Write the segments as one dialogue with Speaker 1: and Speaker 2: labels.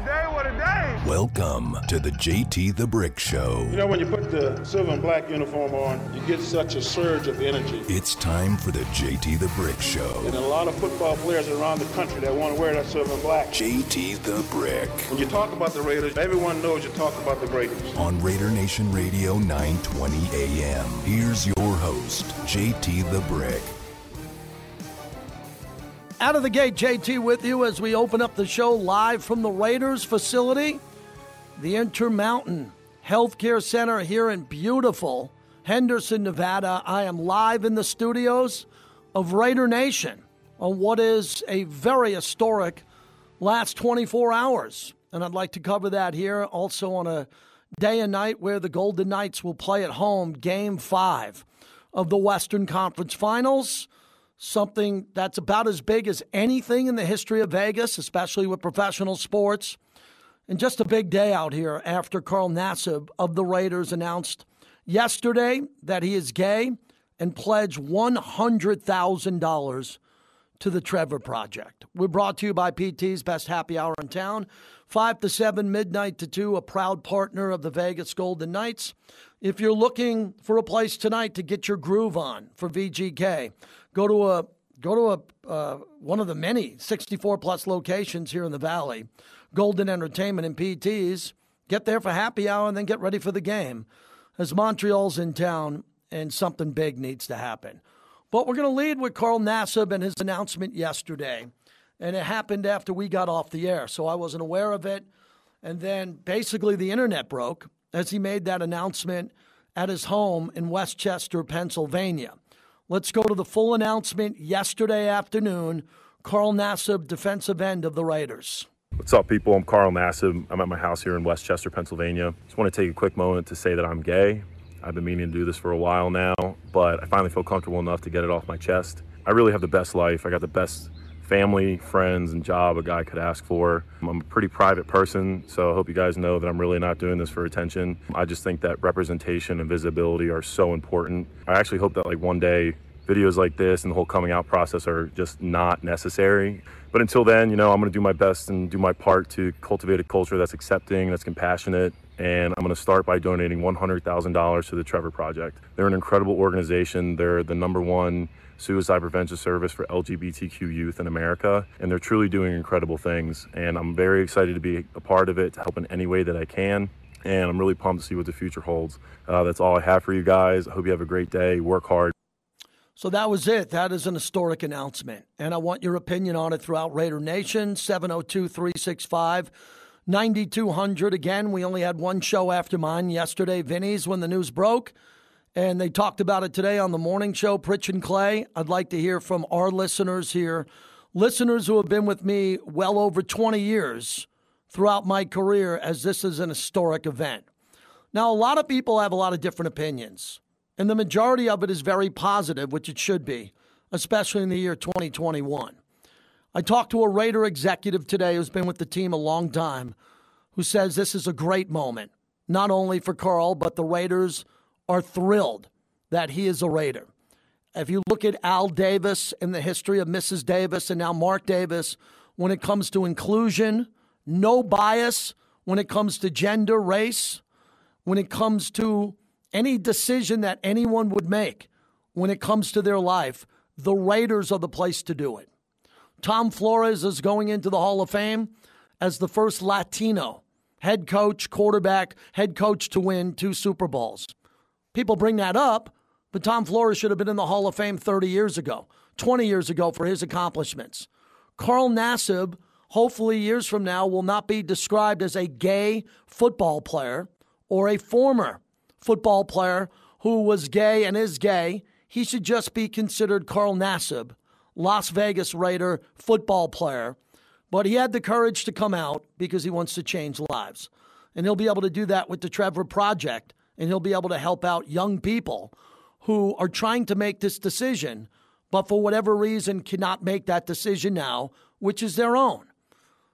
Speaker 1: a day, what a day.
Speaker 2: Welcome to the JT the Brick Show.
Speaker 3: You know, when you put the silver and black uniform on, you get such a surge of energy.
Speaker 2: It's time for the JT the Brick Show.
Speaker 3: And a lot of football players around the country that want to wear that silver and black.
Speaker 2: JT the Brick.
Speaker 3: When you talk about the Raiders, everyone knows you talk about the Raiders.
Speaker 2: On Raider Nation Radio 920 AM. Here's your host, JT the Brick.
Speaker 4: Out of the gate, JT with you as we open up the show live from the Raiders facility, the Intermountain Healthcare Center here in beautiful Henderson, Nevada. I am live in the studios of Raider Nation on what is a very historic last 24 hours. And I'd like to cover that here also on a day and night where the Golden Knights will play at home game five of the Western Conference Finals something that's about as big as anything in the history of Vegas, especially with professional sports. And just a big day out here after Carl Nassib of the Raiders announced yesterday that he is gay and pledged $100,000 to the Trevor Project. We're brought to you by PT's Best Happy Hour in Town. 5 to 7, midnight to 2, a proud partner of the Vegas Golden Knights. If you're looking for a place tonight to get your groove on for VGK, go to a go to a uh, one of the many 64 plus locations here in the valley golden entertainment and pts get there for happy hour and then get ready for the game. As montreal's in town and something big needs to happen. But we're going to lead with carl nassib and his announcement yesterday. And it happened after we got off the air so i wasn't aware of it. And then basically the internet broke as he made that announcement at his home in west chester pennsylvania Let's go to the full announcement yesterday afternoon. Carl Nassib, defensive end of the Raiders.
Speaker 5: What's up, people? I'm Carl Nassib. I'm at my house here in West Chester, Pennsylvania. Just want to take a quick moment to say that I'm gay. I've been meaning to do this for a while now, but I finally feel comfortable enough to get it off my chest. I really have the best life. I got the best family, friends, and job a guy could ask for. I'm a pretty private person, so I hope you guys know that I'm really not doing this for attention. I just think that representation and visibility are so important. I actually hope that like one day videos like this and the whole coming out process are just not necessary. But until then, you know, I'm going to do my best and do my part to cultivate a culture that's accepting, that's compassionate, and I'm going to start by donating $100,000 to the Trevor Project. They're an incredible organization. They're the number one suicide prevention service for LGBTQ youth in America, and they're truly doing incredible things. And I'm very excited to be a part of it, to help in any way that I can. And I'm really pumped to see what the future holds. Uh, that's all I have for you guys. I hope you have a great day. Work hard.
Speaker 4: So that was it. That is an historic announcement. And I want your opinion on it throughout Raider Nation, 702 365 9200. Again, we only had one show after mine yesterday, Vinny's, when the news broke. And they talked about it today on the morning show, Pritch and Clay. I'd like to hear from our listeners here, listeners who have been with me well over 20 years throughout my career, as this is an historic event. Now, a lot of people have a lot of different opinions. And the majority of it is very positive, which it should be, especially in the year 2021. I talked to a Raider executive today who's been with the team a long time who says this is a great moment, not only for Carl, but the Raiders are thrilled that he is a Raider. If you look at Al Davis and the history of Mrs. Davis and now Mark Davis, when it comes to inclusion, no bias when it comes to gender, race, when it comes to any decision that anyone would make when it comes to their life, the Raiders are the place to do it. Tom Flores is going into the Hall of Fame as the first Latino head coach, quarterback, head coach to win two Super Bowls. People bring that up, but Tom Flores should have been in the Hall of Fame 30 years ago, 20 years ago for his accomplishments. Carl Nassib, hopefully years from now, will not be described as a gay football player or a former football player who was gay and is gay, he should just be considered Carl Nassib, Las Vegas Raider football player. But he had the courage to come out because he wants to change lives. And he'll be able to do that with the Trevor Project. And he'll be able to help out young people who are trying to make this decision, but for whatever reason cannot make that decision now, which is their own.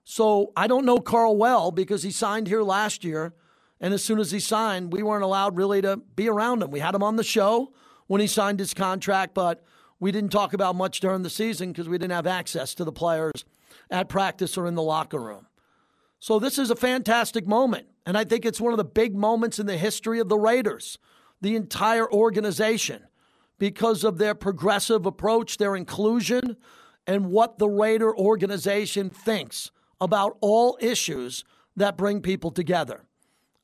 Speaker 4: So I don't know Carl well because he signed here last year and as soon as he signed, we weren't allowed really to be around him. We had him on the show when he signed his contract, but we didn't talk about much during the season because we didn't have access to the players at practice or in the locker room. So this is a fantastic moment. And I think it's one of the big moments in the history of the Raiders, the entire organization, because of their progressive approach, their inclusion, and what the Raider organization thinks about all issues that bring people together.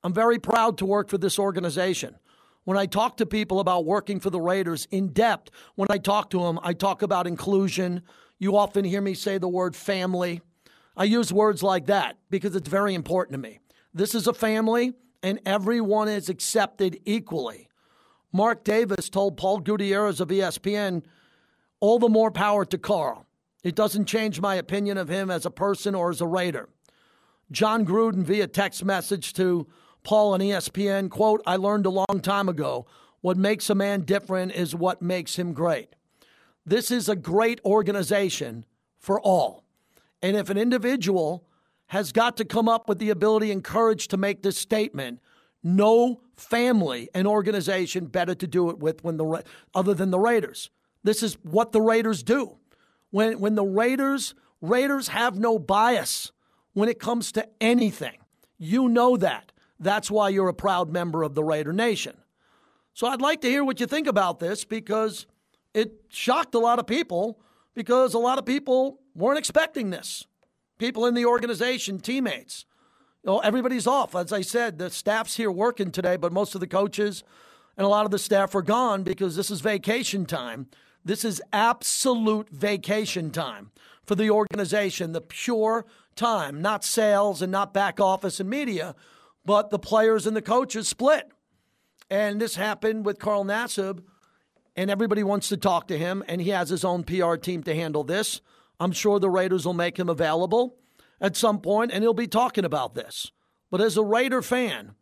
Speaker 4: I'm very proud to work for this organization. When I talk to people about working for the Raiders in depth, when I talk to them, I talk about inclusion. You often hear me say the word family. I use words like that because it's very important to me. This is a family, and everyone is accepted equally. Mark Davis told Paul Gutierrez of ESPN, all the more power to Carl. It doesn't change my opinion of him as a person or as a Raider. Jon Gruden via text message to Paul on ESPN, quote, I learned a long time ago what makes a man different is what makes him great. This is a great organization for all. And if an individual has got to come up with the ability and courage to make this statement, no family and organization better to do it with when the other than the Raiders. This is what the Raiders do. When when the Raiders Raiders have no bias when it comes to anything. You know that. That's why you're a proud member of the Raider Nation. So I'd like to hear what you think about this because it shocked a lot of people because a lot of people weren't expecting this. People in the organization, teammates. You know, everybody's off. As I said, the staff's here working today, but most of the coaches and a lot of the staff are gone because this is vacation time. This is absolute vacation time for the organization, the pure time, not sales and not back office and media, but the players and the coaches split. And this happened with Carl Nassib, and everybody wants to talk to him, and he has his own PR team to handle this. I'm sure the Raiders will make him available at some point, and he'll be talking about this. But as a Raider fan,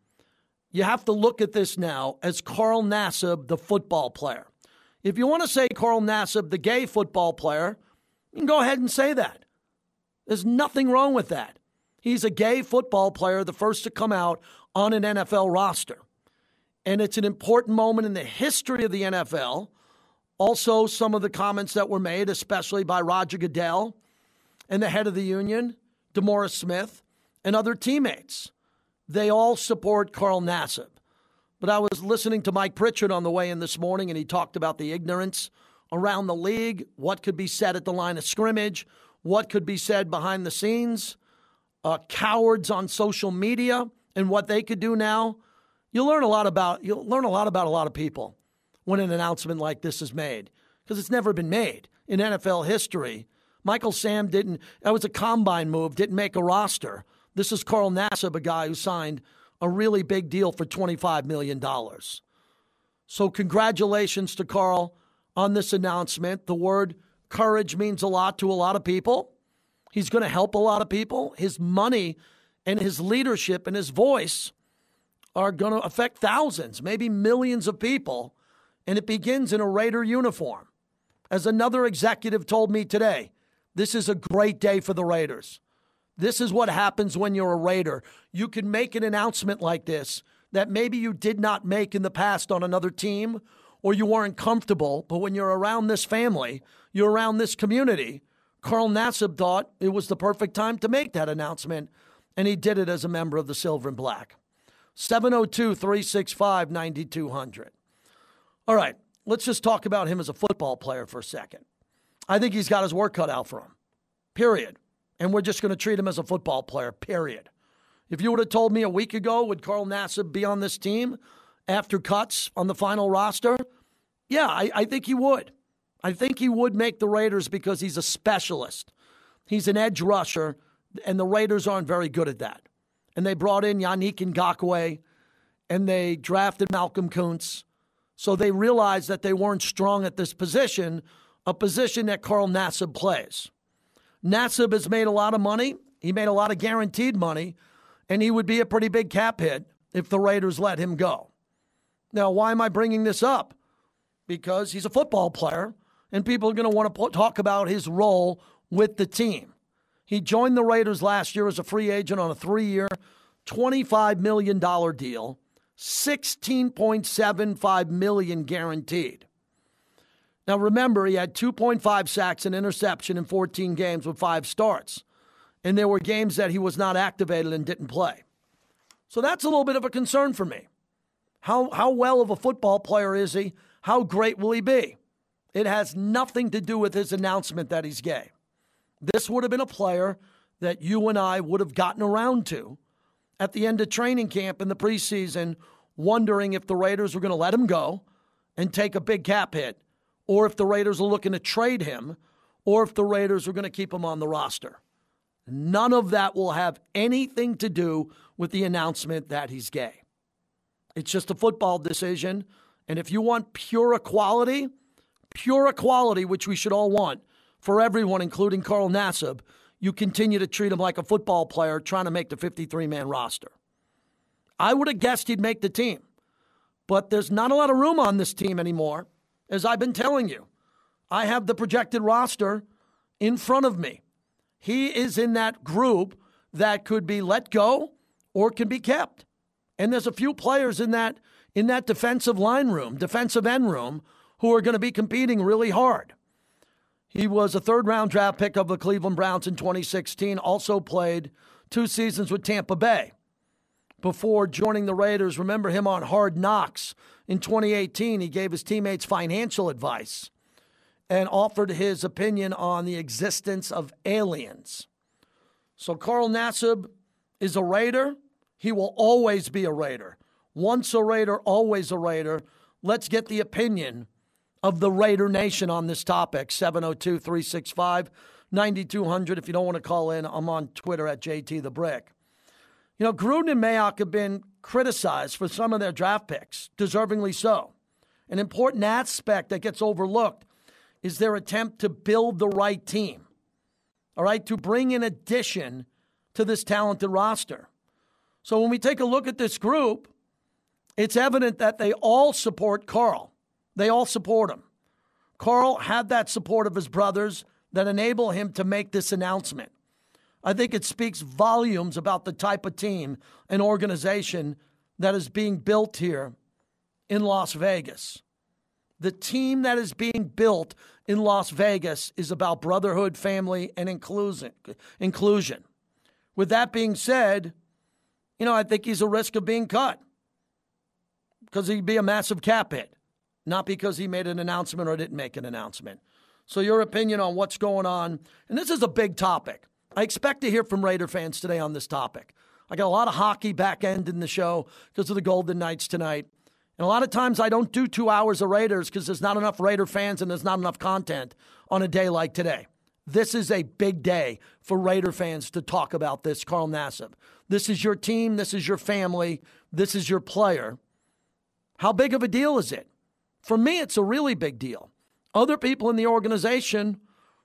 Speaker 4: you have to look at this now as Carl Nassib, the football player. If you want to say Carl Nassib, the gay football player, you can go ahead and say that. There's nothing wrong with that. He's a gay football player, the first to come out on an NFL roster. And it's an important moment in the history of the NFL. Also, some of the comments that were made, especially by Roger Goodell and the head of the union, DeMaurice Smith, and other teammates. They all support Carl Nassib. But I was listening to Mike Pritchard on the way in this morning, and he talked about the ignorance around the league, what could be said at the line of scrimmage, what could be said behind the scenes uh, cowards on social media and what they could do now, you'll learn a lot about you'll learn a lot about a lot of people when an announcement like this is made because it's never been made in NFL history. Michael Sam didn't. That was a combine move. Didn't make a roster. This is Carl Nassib, a guy who signed a really big deal for $25 million. So, congratulations to Carl on this announcement. The word courage means a lot to a lot of people. He's going to help a lot of people. His money and his leadership and his voice are going to affect thousands, maybe millions of people. And it begins in a Raider uniform. As another executive told me today, this is a great day for the Raiders. This is what happens when you're a Raider. You can make an announcement like this that maybe you did not make in the past on another team or you weren't comfortable, but when you're around this family, you're around this community, Carl Nassib thought it was the perfect time to make that announcement, and he did it as a member of the Silver and Black. 702 365 9200. All right, let's just talk about him as a football player for a second. I think he's got his work cut out for him, period. And we're just going to treat him as a football player, period. If you would have told me a week ago, would Carl Nassib be on this team after cuts on the final roster? Yeah, I, I think he would. I think he would make the Raiders because he's a specialist. He's an edge rusher, and the Raiders aren't very good at that. And they brought in Yannick Ngakoue, and they drafted Malcolm Koonce. So they realized that they weren't strong at this position, a position that Carl Nassib plays. Nassib has made a lot of money. He made a lot of guaranteed money, and he would be a pretty big cap hit if the Raiders let him go. Now, why am I bringing this up? Because he's a football player and people are going to want to talk about his role with the team. He joined the Raiders last year as a free agent on a three year, $25 million deal, 16.75 million guaranteed. Now remember, he had 2.5 sacks and interception in 14 games with five starts. and there were games that he was not activated and didn't play. So that's a little bit of a concern for me. How, how well of a football player is he? How great will he be? It has nothing to do with his announcement that he's gay. This would have been a player that you and I would have gotten around to at the end of training camp in the preseason, wondering if the Raiders were going to let him go and take a big cap hit, or if the Raiders are looking to trade him, or if the Raiders are going to keep him on the roster. None of that will have anything to do with the announcement that he's gay. It's just a football decision. And if you want pure equality, pure equality, which we should all want for everyone, including Carl Nassib, you continue to treat him like a football player trying to make the 53 man roster. I would have guessed he'd make the team, but there's not a lot of room on this team anymore, as I've been telling you. I have the projected roster in front of me. He is in that group that could be let go or can be kept. And there's a few players in that in that defensive line room, defensive end room, who are going to be competing really hard. He was a third round draft pick of the Cleveland Browns in 2016, also played two seasons with Tampa Bay before joining the Raiders. Remember him on Hard Knocks in 2018. He gave his teammates financial advice and offered his opinion on the existence of aliens. So Carl Nassib is a Raider. He will always be a Raider. Once a Raider, always a Raider. Let's get the opinion of the Raider Nation on this topic. 702 365 9200. If you don't want to call in, I'm on Twitter at JT the Brick. You know, Gruden and Mayock have been criticized for some of their draft picks, deservingly so. An important aspect that gets overlooked is their attempt to build the right team. All right, to bring in addition to this talented roster. So when we take a look at this group, it's evident that they all support Carl. They all support him. Carl had that support of his brothers that enable him to make this announcement. I think it speaks volumes about the type of team and organization that is being built here in Las Vegas. The team that is being built in Las Vegas is about brotherhood, family, and inclusion. With that being said, you know, I think he's a risk of being cut because he'd be a massive cap hit not because he made an announcement or didn't make an announcement. So, your opinion on what's going on, and this is a big topic. I expect to hear from Raider fans today on this topic. I got a lot of hockey back end in the show because of the Golden Knights tonight. And a lot of times I don't do two hours of Raiders because there's not enough Raider fans and there's not enough content on a day like today. This is a big day for Raider fans to talk about this, Carl Nassib. This is your team. This is your family. This is your player. How big of a deal is it? For me, it's a really big deal. Other people in the organization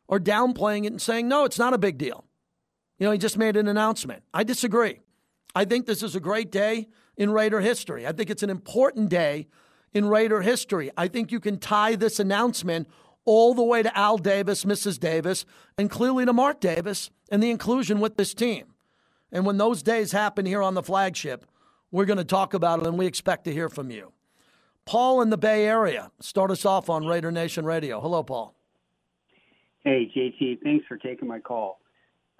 Speaker 4: are downplaying it and saying, no, it's not a big deal. You know, he just made an announcement. I disagree. I think this is a great day in Raider history. I think it's an important day in Raider history. I think you can tie this announcement all the way to Al Davis, Mrs. Davis, and clearly to Mark Davis and the inclusion with this team. And when those days happen here on the flagship, we're going to talk about it and we expect to hear from you. Paul in the Bay Area. Start us off on Raider Nation Radio. Hello, Paul.
Speaker 1: Hey, JT. Thanks for taking my call.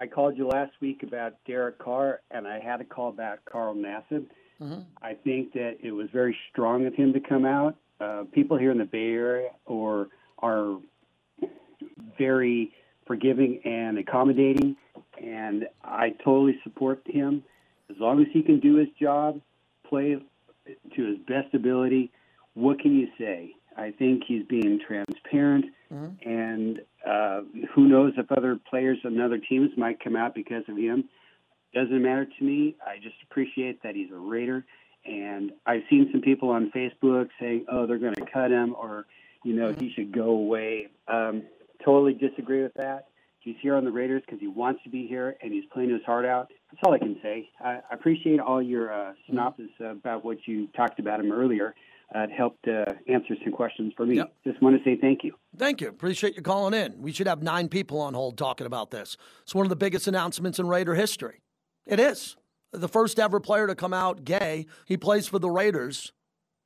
Speaker 1: I called you last week about Derek Carr, and I had to call back Carl Nassib. Mm-hmm. I think that it was very strong of him to come out. Uh, people here in the Bay Area or are very forgiving and accommodating, and I totally support him. As long as he can do his job, play to his best ability, what can you say? I think he's being transparent, mm-hmm. and uh, who knows if other players on other teams might come out because of him. Doesn't matter to me. I just appreciate that he's a Raider, and I've seen some people on Facebook saying, "Oh, they're going to cut him," or you know, mm-hmm. he should go away. Um, totally disagree with that. He's here on the Raiders because he wants to be here and he's playing his heart out. That's all I can say. I, I appreciate all your uh, synopsis about what you talked about him earlier it helped uh, answer some questions for me. Yep. Just want to say thank you.
Speaker 4: Thank you. Appreciate you calling in. We should have nine people on hold talking about this. It's one of the biggest announcements in Raider history. It is. The first ever player to come out gay. He plays for the Raiders.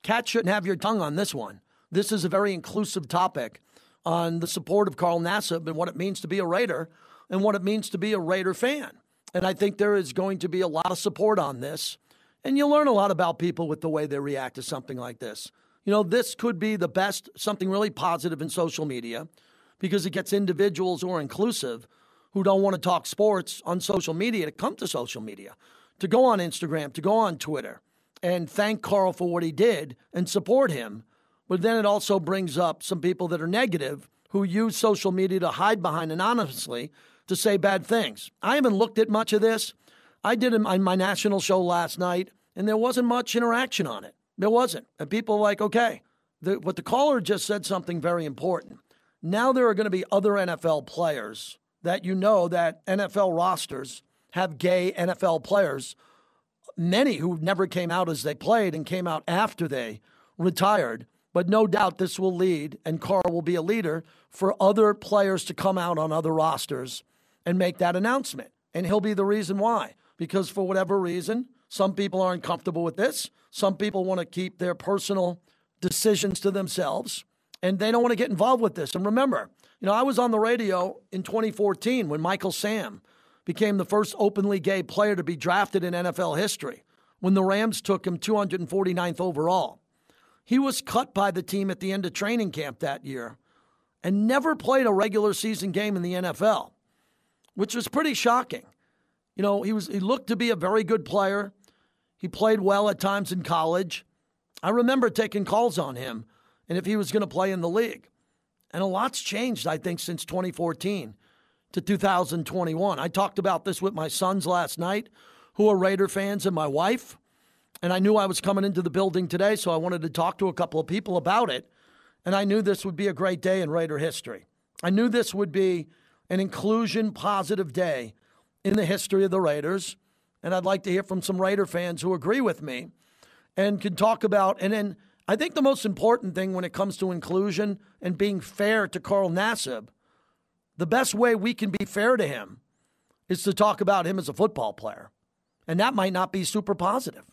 Speaker 4: Cat shouldn't have your tongue on this one. This is a very inclusive topic on the support of Carl Nassib and what it means to be a Raider and what it means to be a Raider fan. And I think there is going to be a lot of support on this. And you'll learn a lot about people with the way they react to something like this. You know, this could be the best, something really positive in social media because it gets individuals are inclusive who don't want to talk sports on social media to come to social media, to go on Instagram, to go on Twitter and thank Carl for what he did and support him. But then it also brings up some people that are negative who use social media to hide behind anonymously to say bad things. I haven't looked at much of this. I did it on my national show last night, and there wasn't much interaction on it. There wasn't. And people were like, okay, the, what the caller just said something very important. Now there are going to be other NFL players that you know that NFL rosters have gay NFL players, many who never came out as they played and came out after they retired. But no doubt this will lead, and Carl will be a leader for other players to come out on other rosters and make that announcement. And he'll be the reason why. Because for whatever reason, some people aren't comfortable with this. Some people want to keep their personal decisions to themselves and they don't want to get involved with this. And remember, you know, I was on the radio in 2014 when Michael Sam became the first openly gay player to be drafted in NFL history when the Rams took him 249th overall. He was cut by the team at the end of training camp that year and never played a regular season game in the NFL, which was pretty shocking. You know, he was he looked to be a very good player. He played well at times in college. I remember taking calls on him and if he was going to play in the league. And a lot's changed, I think, since 2014 to 2021. I talked about this with my sons last night, who are Raider fans, and my wife. And I knew I was coming into the building today, so I wanted to talk to a couple of people about it. And I knew this would be a great day in Raider history. I knew this would be an inclusion positive day in the history of the Raiders. And I'd like to hear from some Raider fans who agree with me and can talk about, and then I think the most important thing when it comes to inclusion and being fair to Carl Nassib, the best way we can be fair to him is to talk about him as a football player. And that might not be super positive,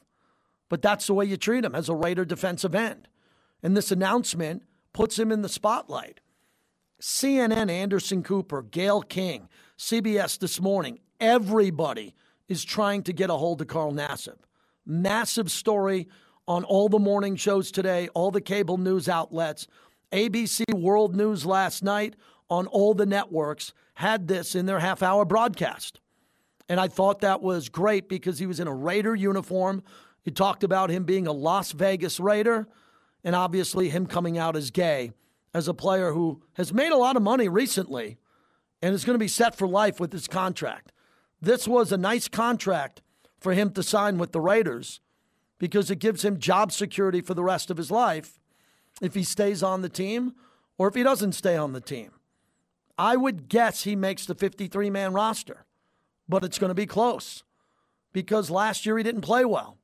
Speaker 4: but that's the way you treat him as a Raider defensive end. And this announcement puts him in the spotlight. CNN, Anderson Cooper, Gayle King, CBS this morning, everybody is trying to get a hold of Carl Nassib. Massive story on all the morning shows today, all the cable news outlets. ABC World News last night on all the networks had this in their half hour broadcast. And I thought that was great because he was in a Raider uniform. He talked about him being a Las Vegas Raider and obviously him coming out as gay as a player who has made a lot of money recently and is going to be set for life with his contract. This was a nice contract for him to sign with the Raiders because it gives him job security for the rest of his life if he stays on the team or if he doesn't stay on the team. I would guess he makes the 53 man roster, but it's going to be close because last year he didn't play well.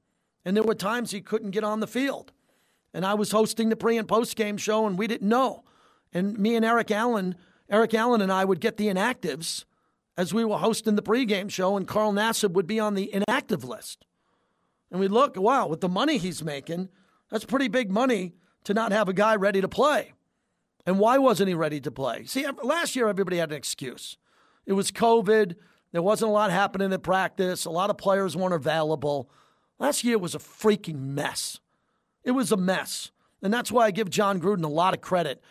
Speaker 4: And there were times he couldn't get on the field. And I was hosting the pre and post game show, and we didn't know. And me and Eric Allen, Eric Allen and I would get the inactives as we were hosting the pregame show, and Carl Nassib would be on the inactive list. And we look, wow, with the money he's making, that's pretty big money to not have a guy ready to play. And why wasn't he ready to play? See, last year everybody had an excuse. It was COVID. There wasn't a lot happening at practice. A lot of players weren't available. Last year was a freaking mess. It was a mess. And that's why I give Jon Gruden a lot of credit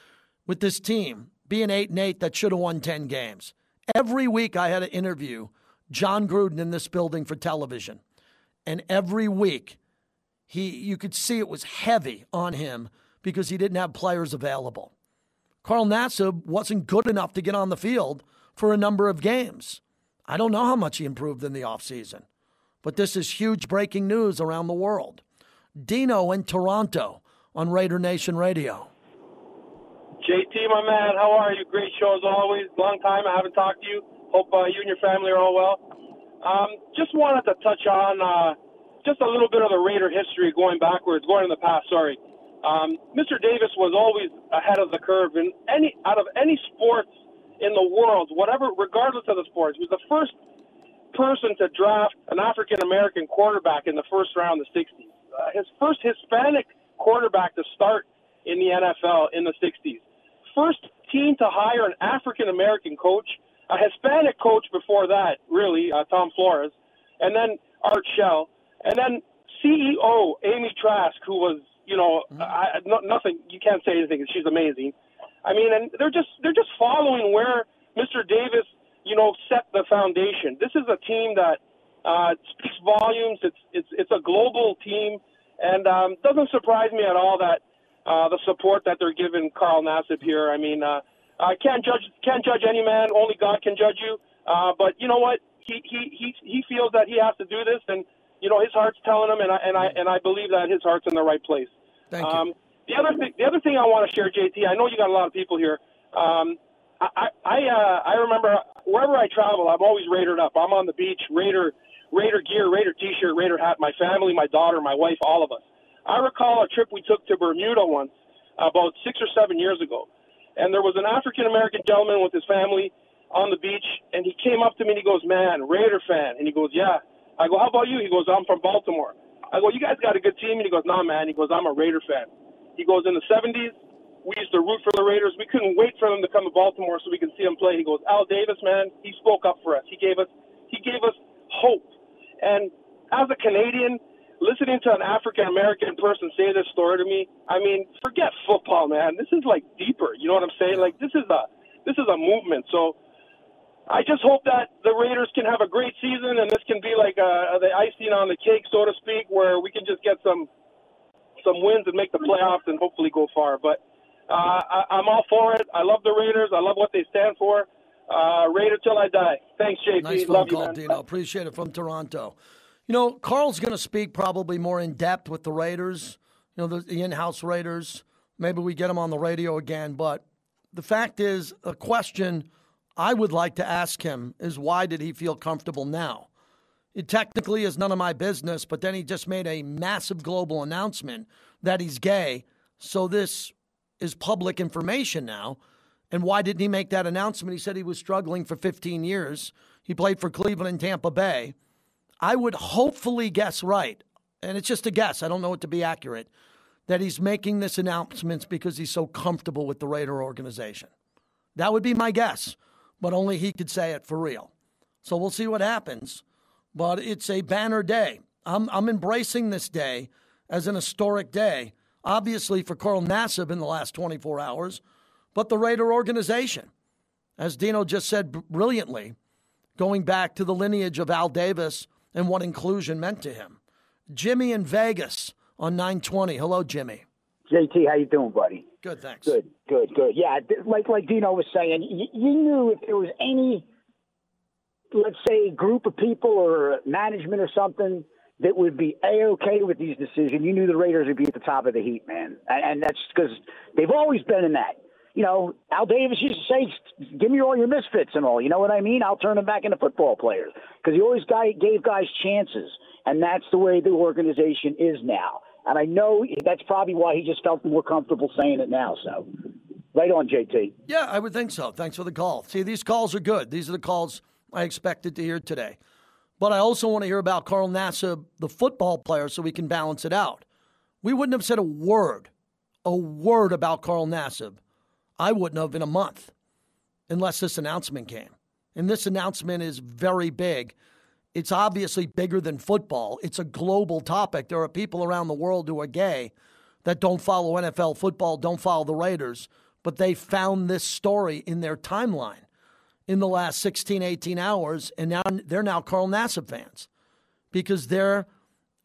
Speaker 4: with this team being 8 and 8 that should have won 10 games. Every week I had to interview Jon Gruden in this building for television. And every week, he you could see it was heavy on him because he didn't have players available. Carl Nassib wasn't good enough to get on the field for a number of games. I don't know how much he improved in the offseason, but this is huge breaking news around the world. Dino in Toronto on Raider Nation Radio.
Speaker 6: JT, my man, how are you? Great show as always. Long time I haven't talked to you. Hope uh, you and your family are all well. Um, just wanted to touch on uh, just a little bit of the Raider history going backwards, going in the past. Sorry, um, Mr. Davis was always ahead of the curve in any out of any sports in the world, whatever, regardless of the sports. He was the first person to draft an African American quarterback in the first round in the '60s. Uh, his first Hispanic quarterback to start in the NFL in the '60s. First team to hire an African American coach a Hispanic coach before that, really, uh, Tom Flores, and then Art Shell, and then CEO Amy Trask, who was, you know, mm-hmm. I, no, nothing. You can't say anything. She's amazing. I mean, and they're just they're just following where Mr. Davis, you know, set the foundation. This is a team that uh, speaks volumes. It's it's it's a global team, and um, doesn't surprise me at all that uh, the support that they're giving Carl Nassib here. I mean, uh, I can't judge can't judge any man. Only God can judge you. Uh, but you know what? He he he he feels that he has to do this, and you know his heart's telling him, and I and I and I believe that his heart's in the right place.
Speaker 4: Thank um, you.
Speaker 6: The other thing, the other thing I want to share, JT. I know you got a lot of people here. Um, I I uh, I remember wherever I travel, I'm always Raidered up. I'm on the beach, Raider Raider gear, Raider T-shirt, Raider hat. My family, my daughter, my wife, all of us. I recall a trip we took to Bermuda once, about six or seven years ago, and there was an African American gentleman with his family on the beach, and he came up to me and he goes, "Man, Raider fan," and he goes, "Yeah." I go, "How about you?" He goes, "I'm from Baltimore." I go, "You guys got a good team?" And he goes, "Nah, man." He goes, "I'm a Raider fan." He goes, "In the '70s, we used to root for the Raiders. We couldn't wait for them to come to Baltimore so we could see them play." He goes, "Al Davis, man, he spoke up for us. He gave us, he gave us hope." And as a Canadian, listening to an African American person say this story to me, I mean, forget football, man. This is like deeper. You know what I'm saying? Like this is a this is a movement. So I just hope that the Raiders can have a great season, and this can be like uh, the icing on the cake, so to speak, where we can just get some some wins and make the playoffs and hopefully go far. But uh, I, I'm all for it. I love the Raiders. I love what they stand for. Uh, Raider till I die. Thanks, JP.
Speaker 4: Nice phone Love call, you, Dino. Appreciate it from Toronto. You know, Carl's going to speak probably more in depth with the Raiders, you know, the, the in house Raiders. Maybe we get him on the radio again. But the fact is, a question I would like to ask him is why did he feel comfortable now? It technically is none of my business, but then he just made a massive global announcement that he's gay. So this is public information now. And why didn't he make that announcement? He said he was struggling for 15 years. He played for Cleveland and Tampa Bay. I would hopefully guess right, and it's just a guess, I don't know it to be accurate, that he's making this announcement because he's so comfortable with the Raider organization. That would be my guess, but only he could say it for real. So we'll see what happens. But it's a banner day. I'm, I'm embracing this day as an historic day, obviously for Carl Nassib in the last 24 hours, but the Raider organization. As Dino just said brilliantly, going back to the lineage of Al Davis and what inclusion meant to him. Jimmy in Vegas on 920. Hello, Jimmy.
Speaker 7: JT, how you doing, buddy?
Speaker 4: Good, thanks.
Speaker 7: Good, good, good. Yeah, like like Dino was saying, you, you knew if there was any, let's say, group of people or management or something that would be a okay with these decisions, you knew the Raiders would be at the top of the heat, man. And, and that's because they've always been in that you know, Al Davis used to say, "Give me all your misfits and all." You know what I mean? I'll turn them back into football players because he always guy, gave guys chances, and that's the way the organization is now. And I know that's probably why he just felt more comfortable saying it now. So, right on, JT.
Speaker 4: Yeah, I would think so. Thanks for the call. See, these calls are good. These are the calls I expected to hear today. But I also want to hear about Carl Nassib, the football player, so we can balance it out. We wouldn't have said a word, a word about Carl Nassib I wouldn't have in a month unless this announcement came. And this announcement is very big. It's obviously bigger than football. It's a global topic. There are people around the world who are gay that don't follow NFL football, don't follow the Raiders, but they found this story in their timeline in the last 16, 18 hours, and now they're now Carl Nassib fans because they're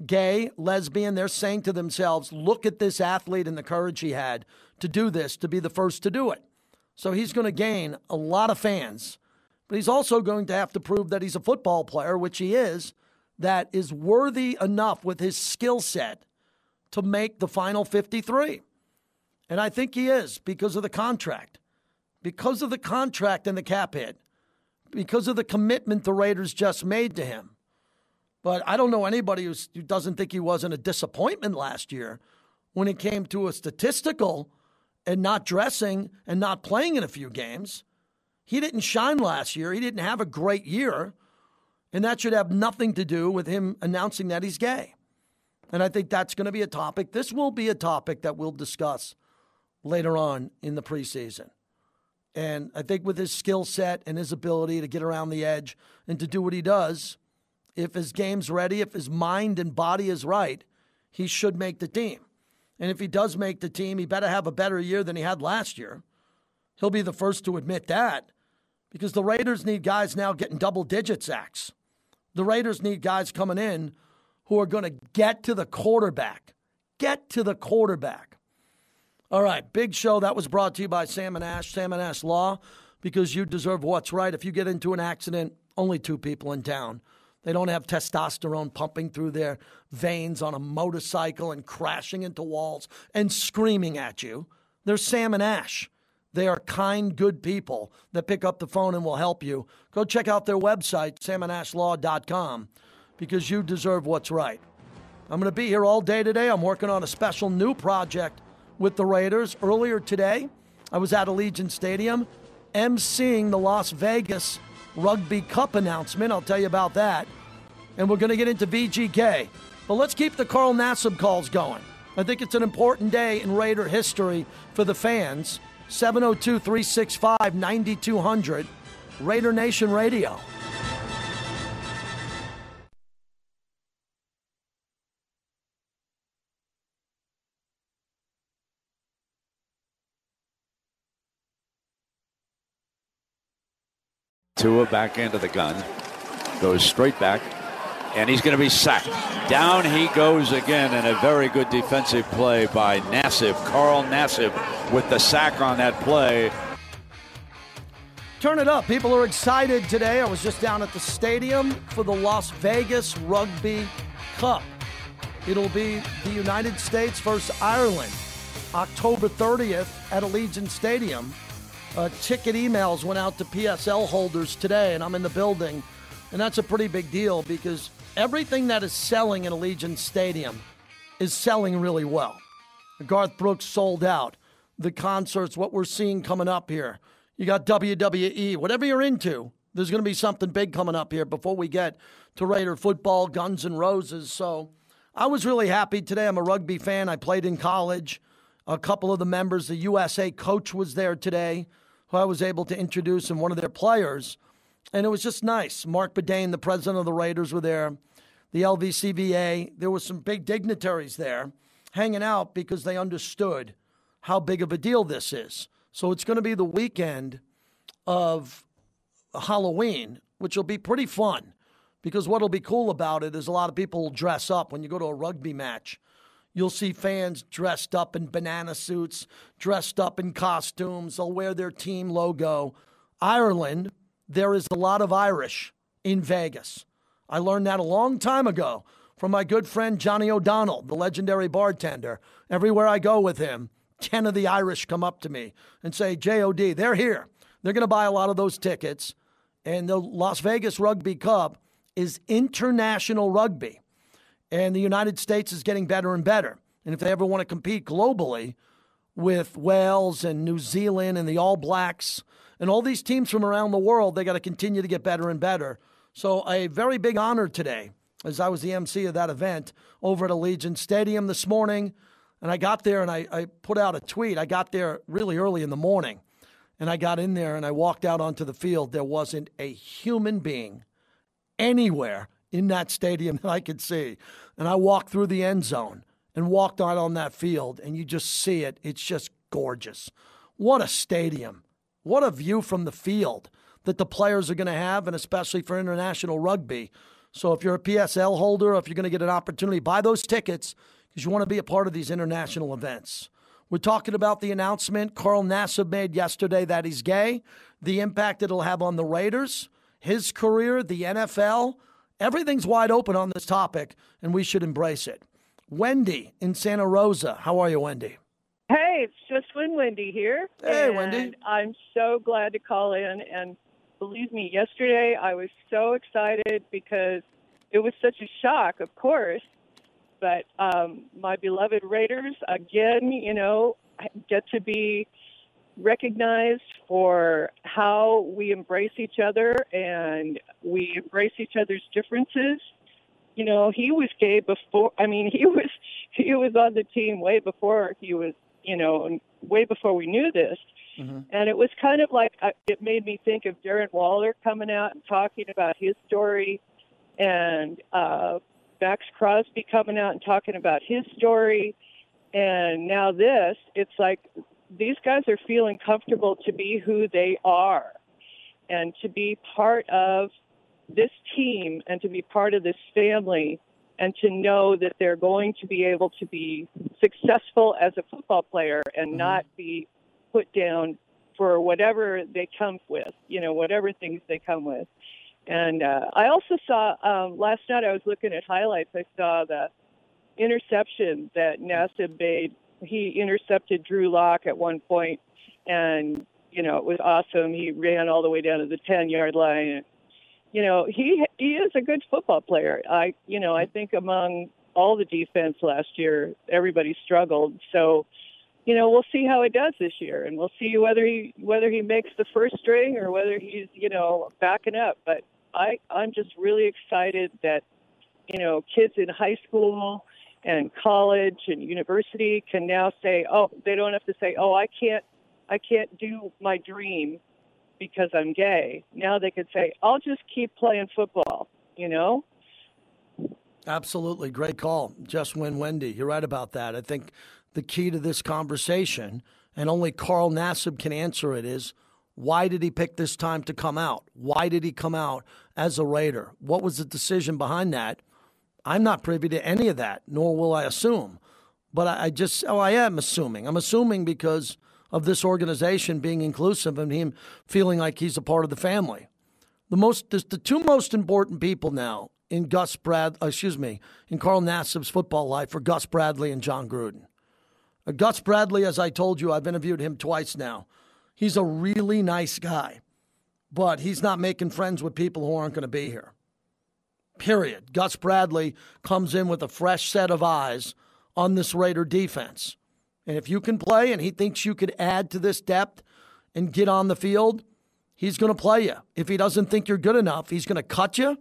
Speaker 4: gay, lesbian. They're saying to themselves, look at this athlete and the courage he had to do this, to be the first to do it. So he's going to gain a lot of fans, but he's also going to have to prove that he's a football player, which he is, that is worthy enough with his skill set to make the final 53. And I think he is because of the contract. Because of the contract and the cap hit. Because of the commitment the Raiders just made to him. But I don't know anybody who doesn't think he wasn't a disappointment last year when it came to a statistical and not dressing and not playing in a few games. He didn't shine last year. He didn't have a great year. And that should have nothing to do with him announcing that he's gay. And I think that's going to be a topic. This will be a topic that we'll discuss later on in the preseason. And I think with his skill set and his ability to get around the edge and to do what he does, if his game's ready, if his mind and body is right, he should make the team. And if he does make the team, he better have a better year than he had last year. He'll be the first to admit that because the Raiders need guys now getting double digit sacks. The Raiders need guys coming in who are going to get to the quarterback. Get to the quarterback. All right, big show. That was brought to you by Sam and Ash, Sam and Ash Law, because you deserve what's right. If you get into an accident, only two people in town. They don't have testosterone pumping through their veins on a motorcycle and crashing into walls and screaming at you. They're Sam and Ash. They are kind, good people that pick up the phone and will help you. Go check out their website, samandashlaw.com, because you deserve what's right. I'm going to be here all day today. I'm working on a special new project with the Raiders. Earlier today, I was at Allegiant Stadium emceeing the Las Vegas Rugby Cup announcement. I'll tell you about that. And we're going to get into VGK. But let's keep the Carl Nassib calls going. I think it's an important day in Raider history for the fans. 702 365 9200, Raider Nation Radio.
Speaker 8: Tua back into the gun. Goes straight back. And he's going to be sacked. Down he goes again, and a very good defensive play by Nassib, Carl Nassib, with the sack on that play.
Speaker 4: Turn it up. People are excited today. I was just down at the stadium for the Las Vegas Rugby Cup. It'll be the United States versus Ireland, October 30th at Allegiant Stadium. Uh, ticket emails went out to PSL holders today, and I'm in the building. And that's a pretty big deal because everything that is selling in Allegiant Stadium is selling really well. Garth Brooks sold out. The concerts, what we're seeing coming up here. You got WWE, whatever you're into, there's going to be something big coming up here before we get to Raider football, Guns N' Roses. So I was really happy today. I'm a rugby fan. I played in college. A couple of the members, the USA coach was there today who I was able to introduce and one of their players. And it was just nice. Marc Badain, the president of the Raiders, were there. The LVCVA, there were some big dignitaries there hanging out because they understood how big of a deal this is. So it's going to be the weekend of Halloween, which will be pretty fun because what'll be cool about it is a lot of people will dress up when you go to a rugby match. You'll see fans dressed up in banana suits, dressed up in costumes. They'll wear their team logo. Ireland, there is a lot of Irish in Vegas. I learned that a long time ago from my good friend Johnny O'Donnell, the legendary bartender. Everywhere I go with him, 10 of the Irish come up to me and say, JOD, they're here. They're going to buy a lot of those tickets. And the Las Vegas Rugby Cup is international rugby. And the United States is getting better and better. And if they ever want to compete globally with Wales and New Zealand and the All Blacks and all these teams from around the world, they got to continue to get better and better. So, a very big honor today as I was the MC of that event over at Allegiant Stadium this morning. And I got there and I, I put out a tweet. I got there really early in the morning. And I got in there and I walked out onto the field. There wasn't a human being anywhere in that stadium that I could see. And I walked through the end zone and walked out on that field, and you just see it. It's just gorgeous. What a stadium. What a view from the field that the players are going to have, and especially for international rugby. So if you're a PSL holder, if you're going to get an opportunity, buy those tickets because you want to be a part of these international events. We're talking about the announcement Carl Nassib made yesterday that he's gay, the impact it'll have on the Raiders, his career, the NFL, Everything's wide open on this topic, and we should embrace it. Wendy in Santa Rosa. How are you, Wendy?
Speaker 9: It's just when Wendy here.
Speaker 4: Hey, Wendy.
Speaker 9: I'm so glad to call in. And believe me, yesterday I was so excited because it was such a shock, of course. But um, my beloved Raiders, again, you know, get to be recognized for how we embrace each other and we embrace each other's differences. You know, he was gay before. I mean, he was he was on the team way before he was. You know, way before we knew this. Mm-hmm. And it was kind of like uh, it made me think of Darren Waller coming out and talking about his story, and uh, Maxx Crosby coming out and talking about his story, and now this. It's like these guys are feeling comfortable to be who they are, and to be part of this team, and to be part of this family and to know that they're going to be able to be successful as a football player and mm-hmm. not be put down for whatever they come with, you know, whatever things they come with. And uh, I also saw um, last night, I was looking at highlights, I saw the interception that Nassib made. He intercepted Drew Lock at one point, and, you know, it was awesome. He ran all the way down to the 10 yard line you know, he he is a good football player. I you know, I think among all the defense last year, everybody struggled. So, you know, we'll see how he does this year, and we'll see whether he whether he makes the first string or whether he's you know backing up. But I I'm just really excited that you know kids in high school and college and university can now say, oh, they don't have to say, oh, I can't I can't do my dream because I'm gay. Now they could say, I'll just keep playing football, you know?
Speaker 4: Absolutely. Great call. Just win Wendy. You're right about that. I think the key to this conversation, and only Carl Nassib can answer it, is why did he pick this time to come out? Why did he come out as a Raider? What was the decision behind that? I'm not privy to any of that, nor will I assume. But I, just, oh, I am assuming. I'm assuming because of this organization being inclusive and him feeling like he's a part of the family. The most, the two most important people now in Gus Brad, uh, excuse me, in Carl Nassib's football life are Gus Bradley and Jon Gruden. Uh, Gus Bradley, as I told you, I've interviewed him twice now. He's a really nice guy, but he's not making friends with people who aren't going to be here. Period. Gus Bradley comes in with a fresh set of eyes on this Raider defense. And if you can play and he thinks you could add to this depth and get on the field, he's going to play you. If he doesn't think you're good enough, he's going to cut you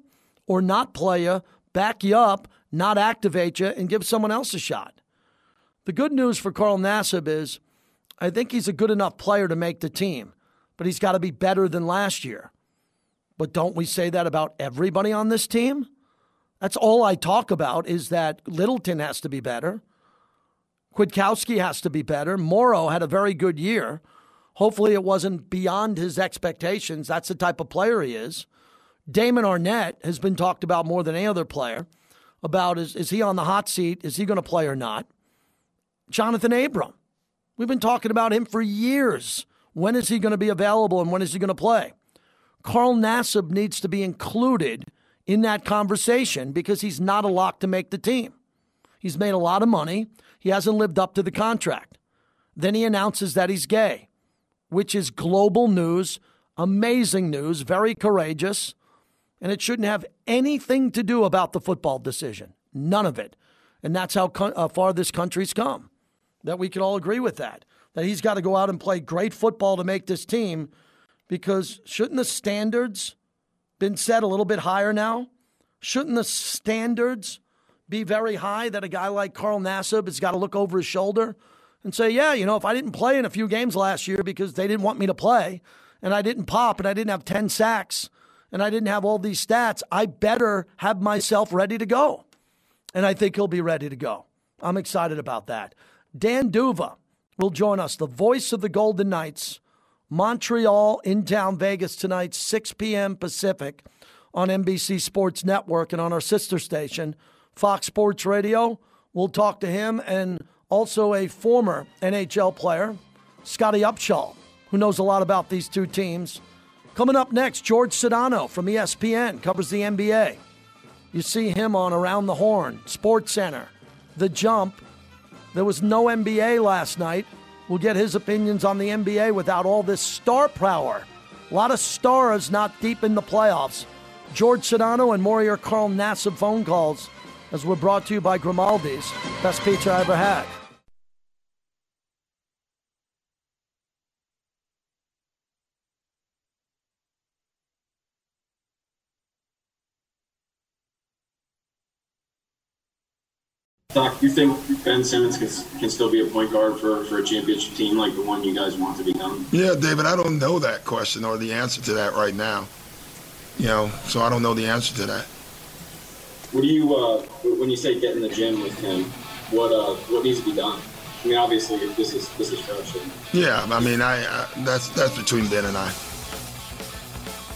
Speaker 4: or not play you, back you up, not activate you, and give someone else a shot. The good news for Carl Nassib is I think he's a good enough player to make the team, but he's got to be better than last year. But don't we say that about everybody on this team? That's all I talk about is that Littleton has to be better. Kwiatkowski has to be better. Morrow had a very good year. Hopefully, it wasn't beyond his expectations. That's the type of player he is. Damon Arnette has been talked about more than any other player. About is, is he on the hot seat? Is he going to play or not? Johnathan Abram. We've been talking about him for years. When is he going to be available and when is he going to play? Carl Nassib needs to be included in that conversation because he's not a lock to make the team. He's made a lot of money. He hasn't lived up to the contract. Then he announces that he's gay, which is global news, amazing news, very courageous, and it shouldn't have anything to do about the football decision. None of it. And that's how uh, far this country's come. That we can all agree with that. That he's got to go out and play great football to make this team because shouldn't the standards been set a little bit higher now? Shouldn't the standards be very high that a guy like Carl Nassib has got to look over his shoulder and say, yeah, you know, if I didn't play in a few games last year because they didn't want me to play and I didn't pop and I didn't have 10 sacks and I didn't have all these stats, I better have myself ready to go. And I think he'll be ready to go. I'm excited about that. Dan D'Uva will join us, the voice of the Golden Knights, Montreal in town Vegas tonight, 6 p.m. Pacific on NBC Sports Network and on our sister station. Fox Sports Radio. We'll talk to him and also a former NHL player, Scottie Upshall, who knows a lot about these two teams. Coming up next, George Sedano from ESPN covers the NBA. You see him on Around the Horn, Sports Center, The Jump. There was no NBA last night. We'll get his opinions on the NBA without all this star power. A lot of stars not deep in the playoffs. George Sedano and Morier Carl Nassib phone calls as we're brought to you by Grimaldi's. Best pizza I ever had.
Speaker 10: Doc, do you think Ben Simmons can, can still be a point guard for, for a championship team like the one you guys want to become?
Speaker 11: Yeah, David, I don't know that question or the answer to that right now. You know, so I don't know the answer to that.
Speaker 10: What do you, uh, when you say get in the gym with him, what uh, what needs to be done? I mean, obviously, this is this is fresh.
Speaker 11: Yeah, I mean, I, I that's that's between Ben and I.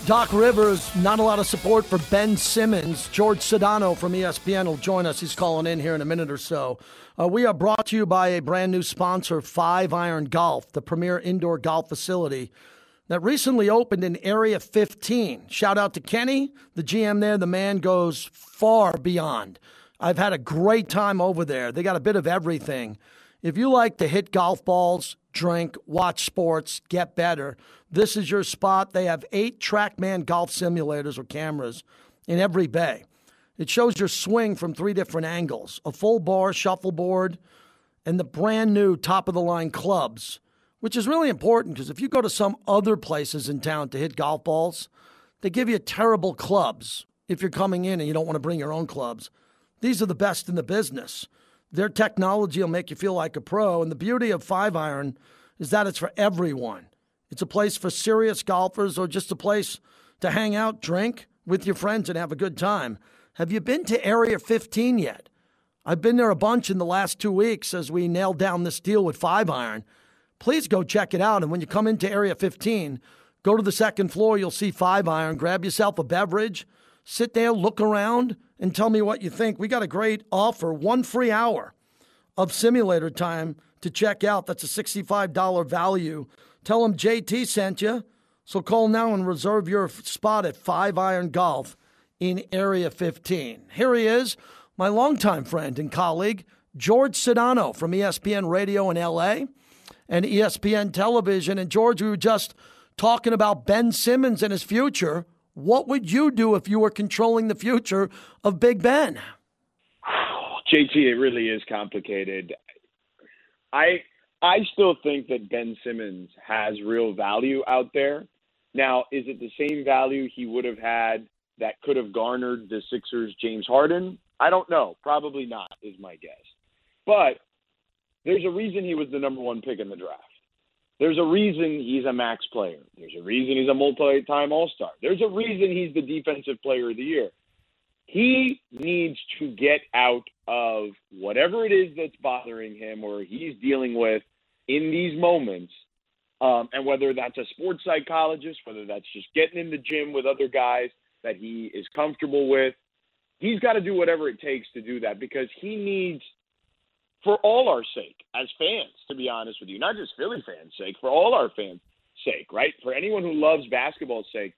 Speaker 4: Doc Rivers, not a lot of support for Ben Simmons. George Sedano from ESPN will join us. He's calling in here in a minute or so. Uh, we are brought to you by a brand new sponsor, Five Iron Golf, the premier indoor golf facility that recently opened in Area 15. Shout out to Kenny, the GM there. The man goes far beyond. I've had a great time over there. They got a bit of everything. If you like to hit golf balls, drink, watch sports, get better, this is your spot. They have eight TrackMan golf simulators or cameras in every bay. It shows your swing from three different angles a full bar, shuffleboard, and the brand new top of the line clubs, which is really important because if you go to some other places in town to hit golf balls, they give you terrible clubs if you're coming in and you don't want to bring your own clubs. These are the best in the business. Their technology will make you feel like a pro. And the beauty of Five Iron is that it's for everyone. It's a place for serious golfers or just a place to hang out, drink with your friends, and have a good time. Have you been to Area 15 yet? I've been there a bunch in the last two weeks as we nailed down this deal with Five Iron. Please go check it out. And when you come into Area 15, go to the second floor. You'll see Five Iron. Grab yourself a beverage, sit there, look around, and tell me what you think. We got a great offer one free hour of simulator time to check out. That's a $65 value Tell them JT sent you. So call now and reserve your spot at Five Iron Golf in Area 15. Here he is, my longtime friend and colleague, George Sedano from ESPN Radio in LA and ESPN Television. And George, we were just talking about Ben Simmons and his future. What would you do if you were controlling the future of Big Ben?
Speaker 12: JT, it really is complicated. I I still think that Ben Simmons has real value out there. Now, is it the same value he would have had that could have garnered the Sixers' James Harden? I don't know. Probably not, is my guess. But there's a reason he was the number one pick in the draft. There's a reason he's a max player. There's a reason he's a multi time All Star. There's a reason he's the defensive player of the year. He needs to get out of whatever it is that's bothering him or he's dealing with in these moments, um, and whether that's a sports psychologist, whether that's just getting in the gym with other guys that he is comfortable with, he's got to do whatever it takes to do that because he needs, for all our sake as fans, to be honest with you, not just Philly fans' sake, for all our fans' sake, right? For anyone who loves basketball's sake,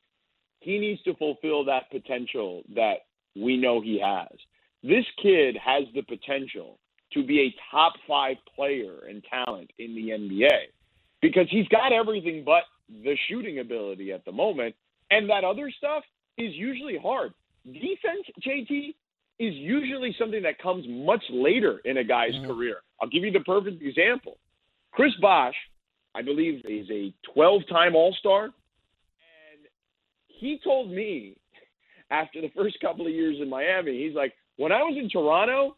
Speaker 12: he needs to fulfill that potential that we know he has. This kid has the potential to be a top five player and talent in the NBA because he's got everything but the shooting ability at the moment. And that other stuff is usually hard. Defense, JT, is usually something that comes much later in a guy's mm-hmm. career. I'll give you the perfect example. Chris Bosh, I believe, is a 12 time All Star. And he told me after the first couple of years in Miami, he's like, when I was in Toronto,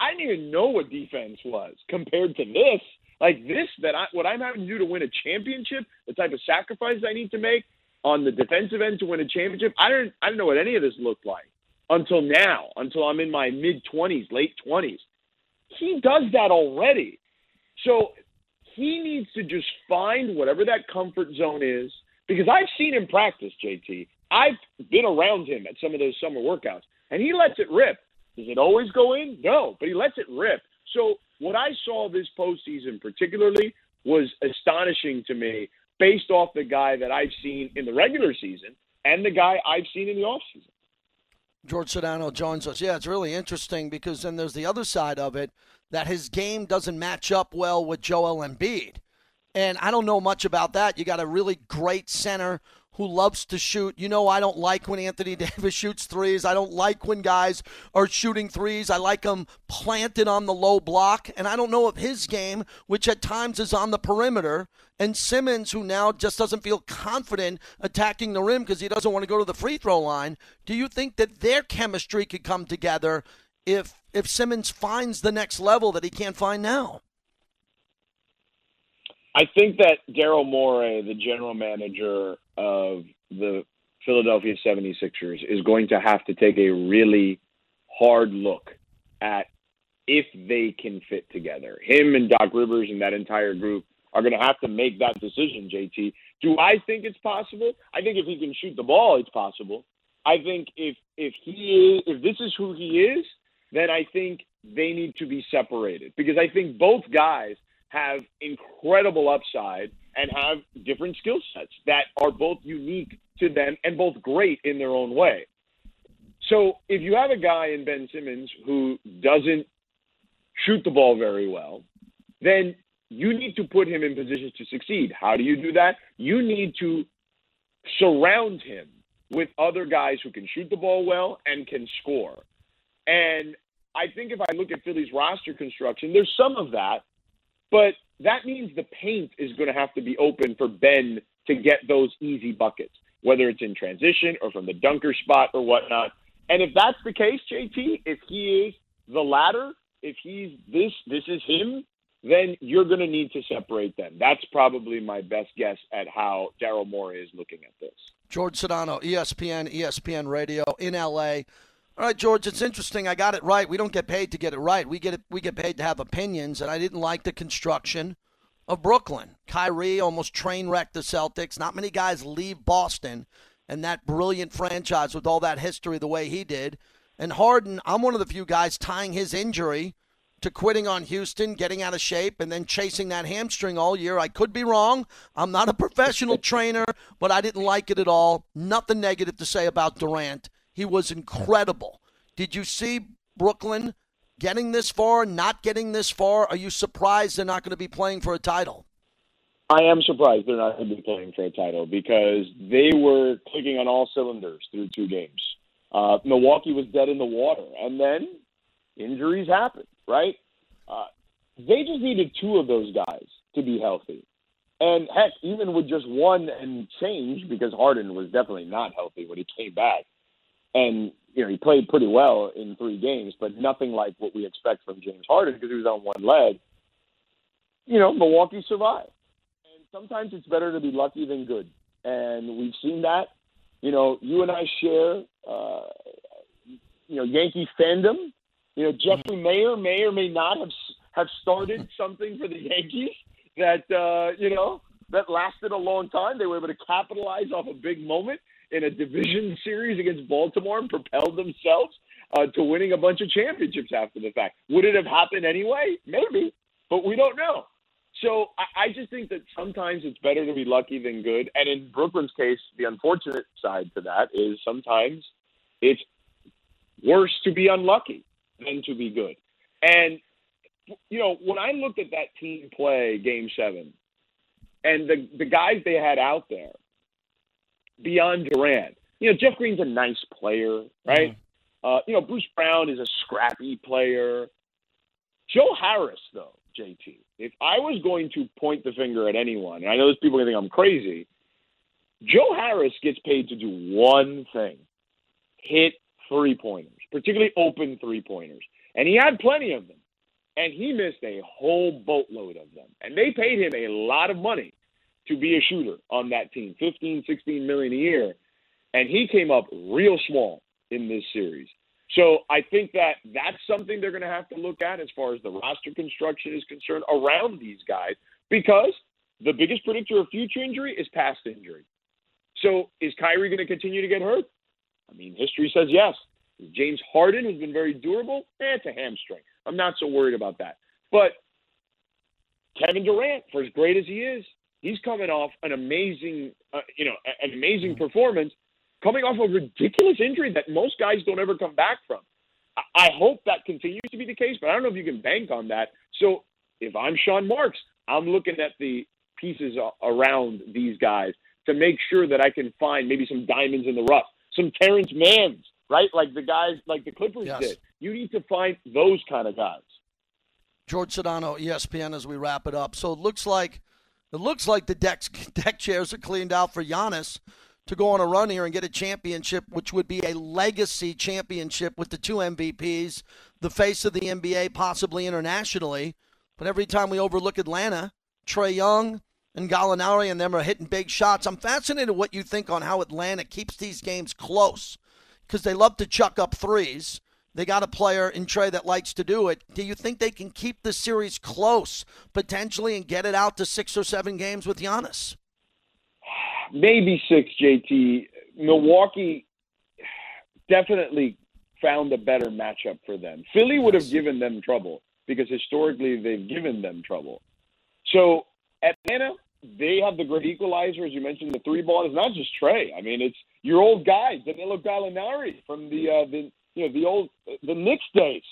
Speaker 12: I didn't even know what defense was compared to this. Like this, that I, what I'm having to do to win a championship, the type of sacrifice I need to make on the defensive end to win a championship. I don't, I don't know what any of this looked like until now, until I'm in my mid 20s, late 20s. He does that already. So he needs to just find whatever that comfort zone is because I've seen him practice, JT. I've been around him at some of those summer workouts, and he lets it rip. Does it always go in? No, but he lets it rip. So what I saw this postseason particularly was astonishing to me based off the guy that I've seen in the regular season and the guy I've seen in the offseason.
Speaker 4: George Sedano joins us. Yeah, it's really interesting because then there's the other side of it that his game doesn't match up well with Joel Embiid. And I don't know much about that. You got a really great center who loves to shoot. You know, I don't like when Anthony Davis shoots threes. I don't like when guys are shooting threes. I like them planted on the low block. And I don't know if his game, which at times is on the perimeter, and Simmons, who now just doesn't feel confident attacking the rim because he doesn't want to go to the free throw line, do you think that their chemistry could come together if if Simmons finds the next level that he can't find now?
Speaker 12: I think that Daryl Morey, the general manager of the Philadelphia 76ers, is going to have to take a really hard look at if they can fit together. Him and Doc Rivers and that entire group are going to have to make that decision, JT. Do I think it's possible? I think if he can shoot the ball, it's possible. I think if if he is if this is who he is, then I think they need to be separated because I think both guys have incredible upside and have different skill sets that are both unique to them and both great in their own way. So if you have a guy in Ben Simmons who doesn't shoot the ball very well, then you need to put him in positions to succeed. How do you do that? You need to surround him with other guys who can shoot the ball well and can score. And I think if I look at Philly's roster construction, there's some of that, but that means the paint is going to have to be open for Ben to get those easy buckets, whether it's in transition or from the dunker spot or whatnot. And if that's the case, JT, if he is the latter, if he's this, this is him, then you're going to need to separate them. That's probably my best guess at how Daryl Morey is looking at this.
Speaker 4: George Sedano, ESPN, ESPN Radio in LA. All right, George, it's interesting. I got it right. We don't get paid to get it right. We get it, we get paid to have opinions, and I didn't like the construction of Brooklyn. Kyrie almost train wrecked the Celtics. Not many guys leave Boston and that brilliant franchise with all that history the way he did. And Harden, I'm one of the few guys tying his injury to quitting on Houston, getting out of shape, and then chasing that hamstring all year. I could be wrong. I'm not a professional trainer, but I didn't like it at all. Nothing negative to say about Durant. He was incredible. Did you see Brooklyn getting this far, not getting this far? Are you surprised they're not going to be playing for a title?
Speaker 12: I am surprised they're not going to be playing for a title because they were clicking on all cylinders through two games. Uh, Milwaukee was dead in the water, and then injuries happened right? Uh, they just needed two of those guys to be healthy. And heck, even with just one and change, because Harden was definitely not healthy when he came back. And, you know, he played pretty well in three games, but nothing like what we expect from James Harden because he was on one leg. You know, Milwaukee survived. And sometimes it's better to be lucky than good. And we've seen that. You know, you and I share, uh, you know, Yankee fandom you know, Jeffrey Maier may or may not have have started something for the Yankees that uh, you know that lasted a long time. They were able to capitalize off a big moment in a division series against Baltimore and propelled themselves uh, to winning a bunch of championships after the fact. Would it have happened anyway? Maybe, but we don't know. So I, I just think that sometimes it's better to be lucky than good. And in Brooklyn's case, the unfortunate side to that is sometimes it's worse to be unlucky than to be good. And you know, when I looked at that team play game seven, and the the guys they had out there beyond Durant, you know, Jeff Green's a nice player, right? Mm-hmm. Uh, you know, Bruce Brown is a scrappy player. Joe Harris, though, JT, if I was going to point the finger at anyone, and I know there's people going to think I'm crazy, Joe Harris gets paid to do one thing hit three pointers particularly open three pointers. And he had plenty of them. And he missed a whole boatload of them. And they paid him a lot of money to be a shooter on that team 15, 16 million a year. And he came up real small in this series. So I think that that's something they're going to have to look at as far as the roster construction is concerned around these guys because the biggest predictor of future injury is past injury. So is Kyrie going to continue to get hurt? I mean, history says yes. James Harden, who's been very durable, eh, it's a hamstring. I'm not so worried about that. But Kevin Durant, for as great as he is, he's coming off an amazing, uh, you know, an amazing performance, coming off a ridiculous injury that most guys don't ever come back from. I hope that continues to be the case, but I don't know if you can bank on that. So if I'm Sean Marks, I'm looking at the pieces around these guys to make sure that I can find maybe some diamonds in the rough, some Terance Manns right? Like the guys, like the Clippers yes. did. You need to find those kind of guys.
Speaker 4: George Sedano, ESPN, as we wrap it up. So it looks like it looks like the deck deck chairs are cleaned out for Giannis to go on a run here and get a championship, which would be a legacy championship with the two MVPs, the face of the NBA, possibly internationally. But every time we overlook Atlanta, Trae Young and Gallinari and them are hitting big shots. I'm fascinated what you think on how Atlanta keeps these games close because they love to chuck up threes. They got a player in Trae that likes to do it. Do you think they can keep the series close potentially and get it out to six or seven games with Giannis?
Speaker 12: Maybe six, JT. Milwaukee definitely found a better matchup for them. Philly would have given them trouble because historically they've given them trouble. So Atlanta, they have the great equalizer, as you mentioned, the three ball. It's not just Trae. I mean, it's your old guy, Danilo Gallinari from the uh, the you know the old the Knicks days.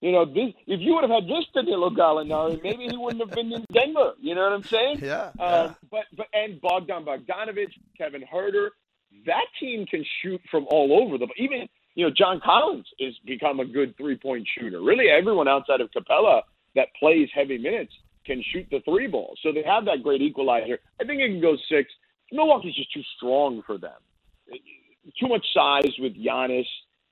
Speaker 12: You know, this if you would have had this Danilo Gallinari, maybe he wouldn't have been in Denver. You know what I'm saying?
Speaker 4: Yeah.
Speaker 12: Um, but but and Bogdan Bogdanovich, Kevin Huerter, that team can shoot from all over the. Even you know John Collins has become a good three point shooter. Really, everyone outside of Capela that plays heavy minutes can shoot the three ball. So they have that great equalizer. I think it can go six. Milwaukee's just too strong for them. Too much size with Giannis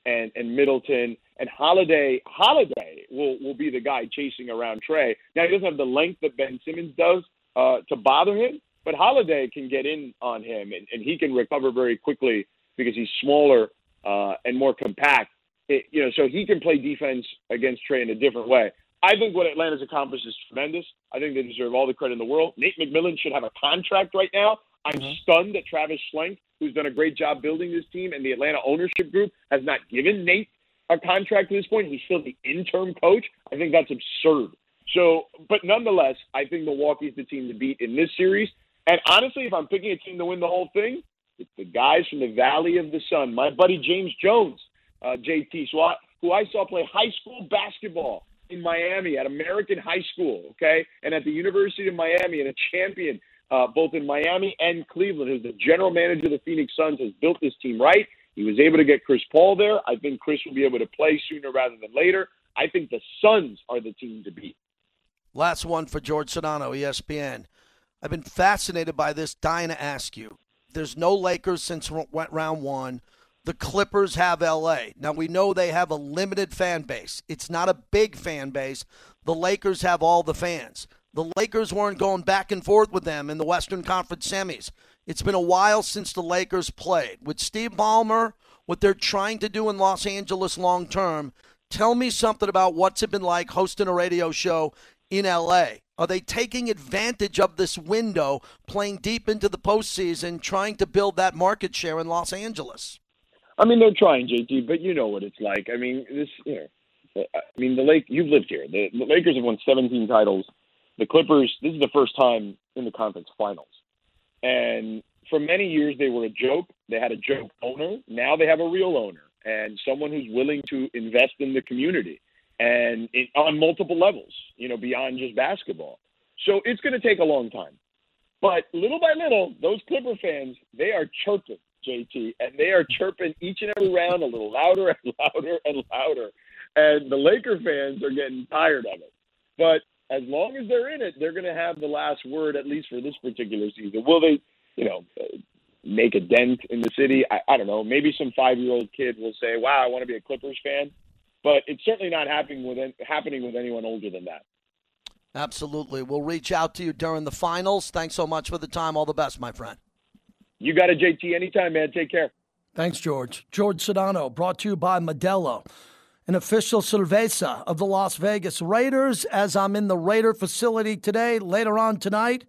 Speaker 12: and, and Middleton and Holiday. Holiday will, will be the guy chasing around Trae. Now he doesn't have the length that Ben Simmons does uh, to bother him, but Holiday can get in on him and, and he can recover very quickly because he's smaller uh, and more compact. It, you know, so he can play defense against Trae in a different way. I think what Atlanta's accomplished is tremendous. I think they deserve all the credit in the world. Nate McMillan should have a contract right now. I'm mm-hmm. stunned that Travis Schlenk, who's done a great job building this team, and the Atlanta ownership group has not given Nate a contract at this point. He's still the interim coach. I think that's absurd. So, but nonetheless, I think Milwaukee's the team to beat in this series. And honestly, if I'm picking a team to win the whole thing, it's the guys from the Valley of the Sun. My buddy James Jones, uh, JT, so I, who I saw play high school basketball in Miami at American High School, okay, and at the University of Miami, and a champion uh, both in Miami and Cleveland, who's the general manager of the Phoenix Suns, has built this team right. He was able to get Chris Paul there. I think Chris will be able to play sooner rather than later. I think the Suns are the team to beat.
Speaker 4: Last one for George Sedano, ESPN. I've been fascinated by this. Dying to ask you. There's no Lakers since round one. The Clippers have LA. Now we know they have a limited fan base. It's not a big fan base. The Lakers have all the fans. The Lakers weren't going back and forth with them in the Western Conference semis. It's been a while since the Lakers played. With Steve Ballmer, what they're trying to do in Los Angeles long term, tell me something about what's it been like hosting a radio show in LA. Are they taking advantage of this window, playing deep into the postseason, trying to build that market share in Los Angeles?
Speaker 12: I mean, they're trying, JT, but you know what it's like. I mean, this, you know, I mean, the Lake. You've lived here. The, the Lakers have won 17 titles. The Clippers. This is the first time in the conference finals, and for many years they were a joke. They had a joke owner. Now they have a real owner and someone who's willing to invest in the community and on multiple levels. You know, beyond just basketball. So it's going to take a long time. But little by little, those Clipper fans, they are chirping JT, and they are chirping each and every round a little louder and louder and louder. And the Laker fans are getting tired of it. But as long as they're in it, they're going to have the last word, at least for this particular season. Will they, you know, make a dent in the city? I, I don't know. Maybe some five year old kid will say, wow, I want to be a Clippers fan. But it's certainly not happening with, happening with anyone older than that.
Speaker 4: Absolutely. We'll reach out to you during the finals. Thanks so much for the time. All the best, my friend.
Speaker 12: You got it, JT. Anytime, man. Take care.
Speaker 4: Thanks, George. George Sedano, brought to you by Modelo, an official cerveza of the Las Vegas Raiders. As I'm in the Raider facility today, later on tonight,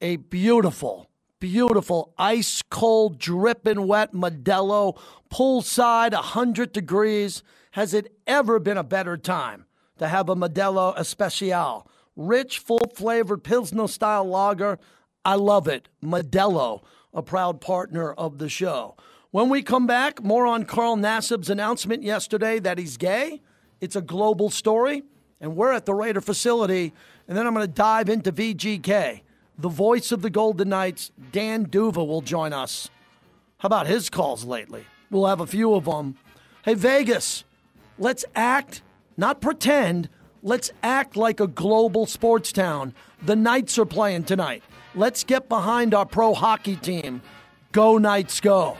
Speaker 4: a beautiful, beautiful ice cold, dripping wet Modelo, poolside, 100 degrees. Has it ever been a better time to have a Modelo Especial? Rich, full flavored Pilsner style lager. I love it. Modelo a proud partner of the show. When we come back, more on Carl Nassib's announcement yesterday that he's gay. It's a global story, and we're at the Raider facility. And then I'm going to dive into VGK. The voice of the Golden Knights, Dan D'Uva, will join us. How about his calls lately? We'll have a few of them. Hey, Vegas, let's act, not pretend. Let's act like a global sports town. The Knights are playing tonight. Let's get behind our pro hockey team. Go, Knights, go.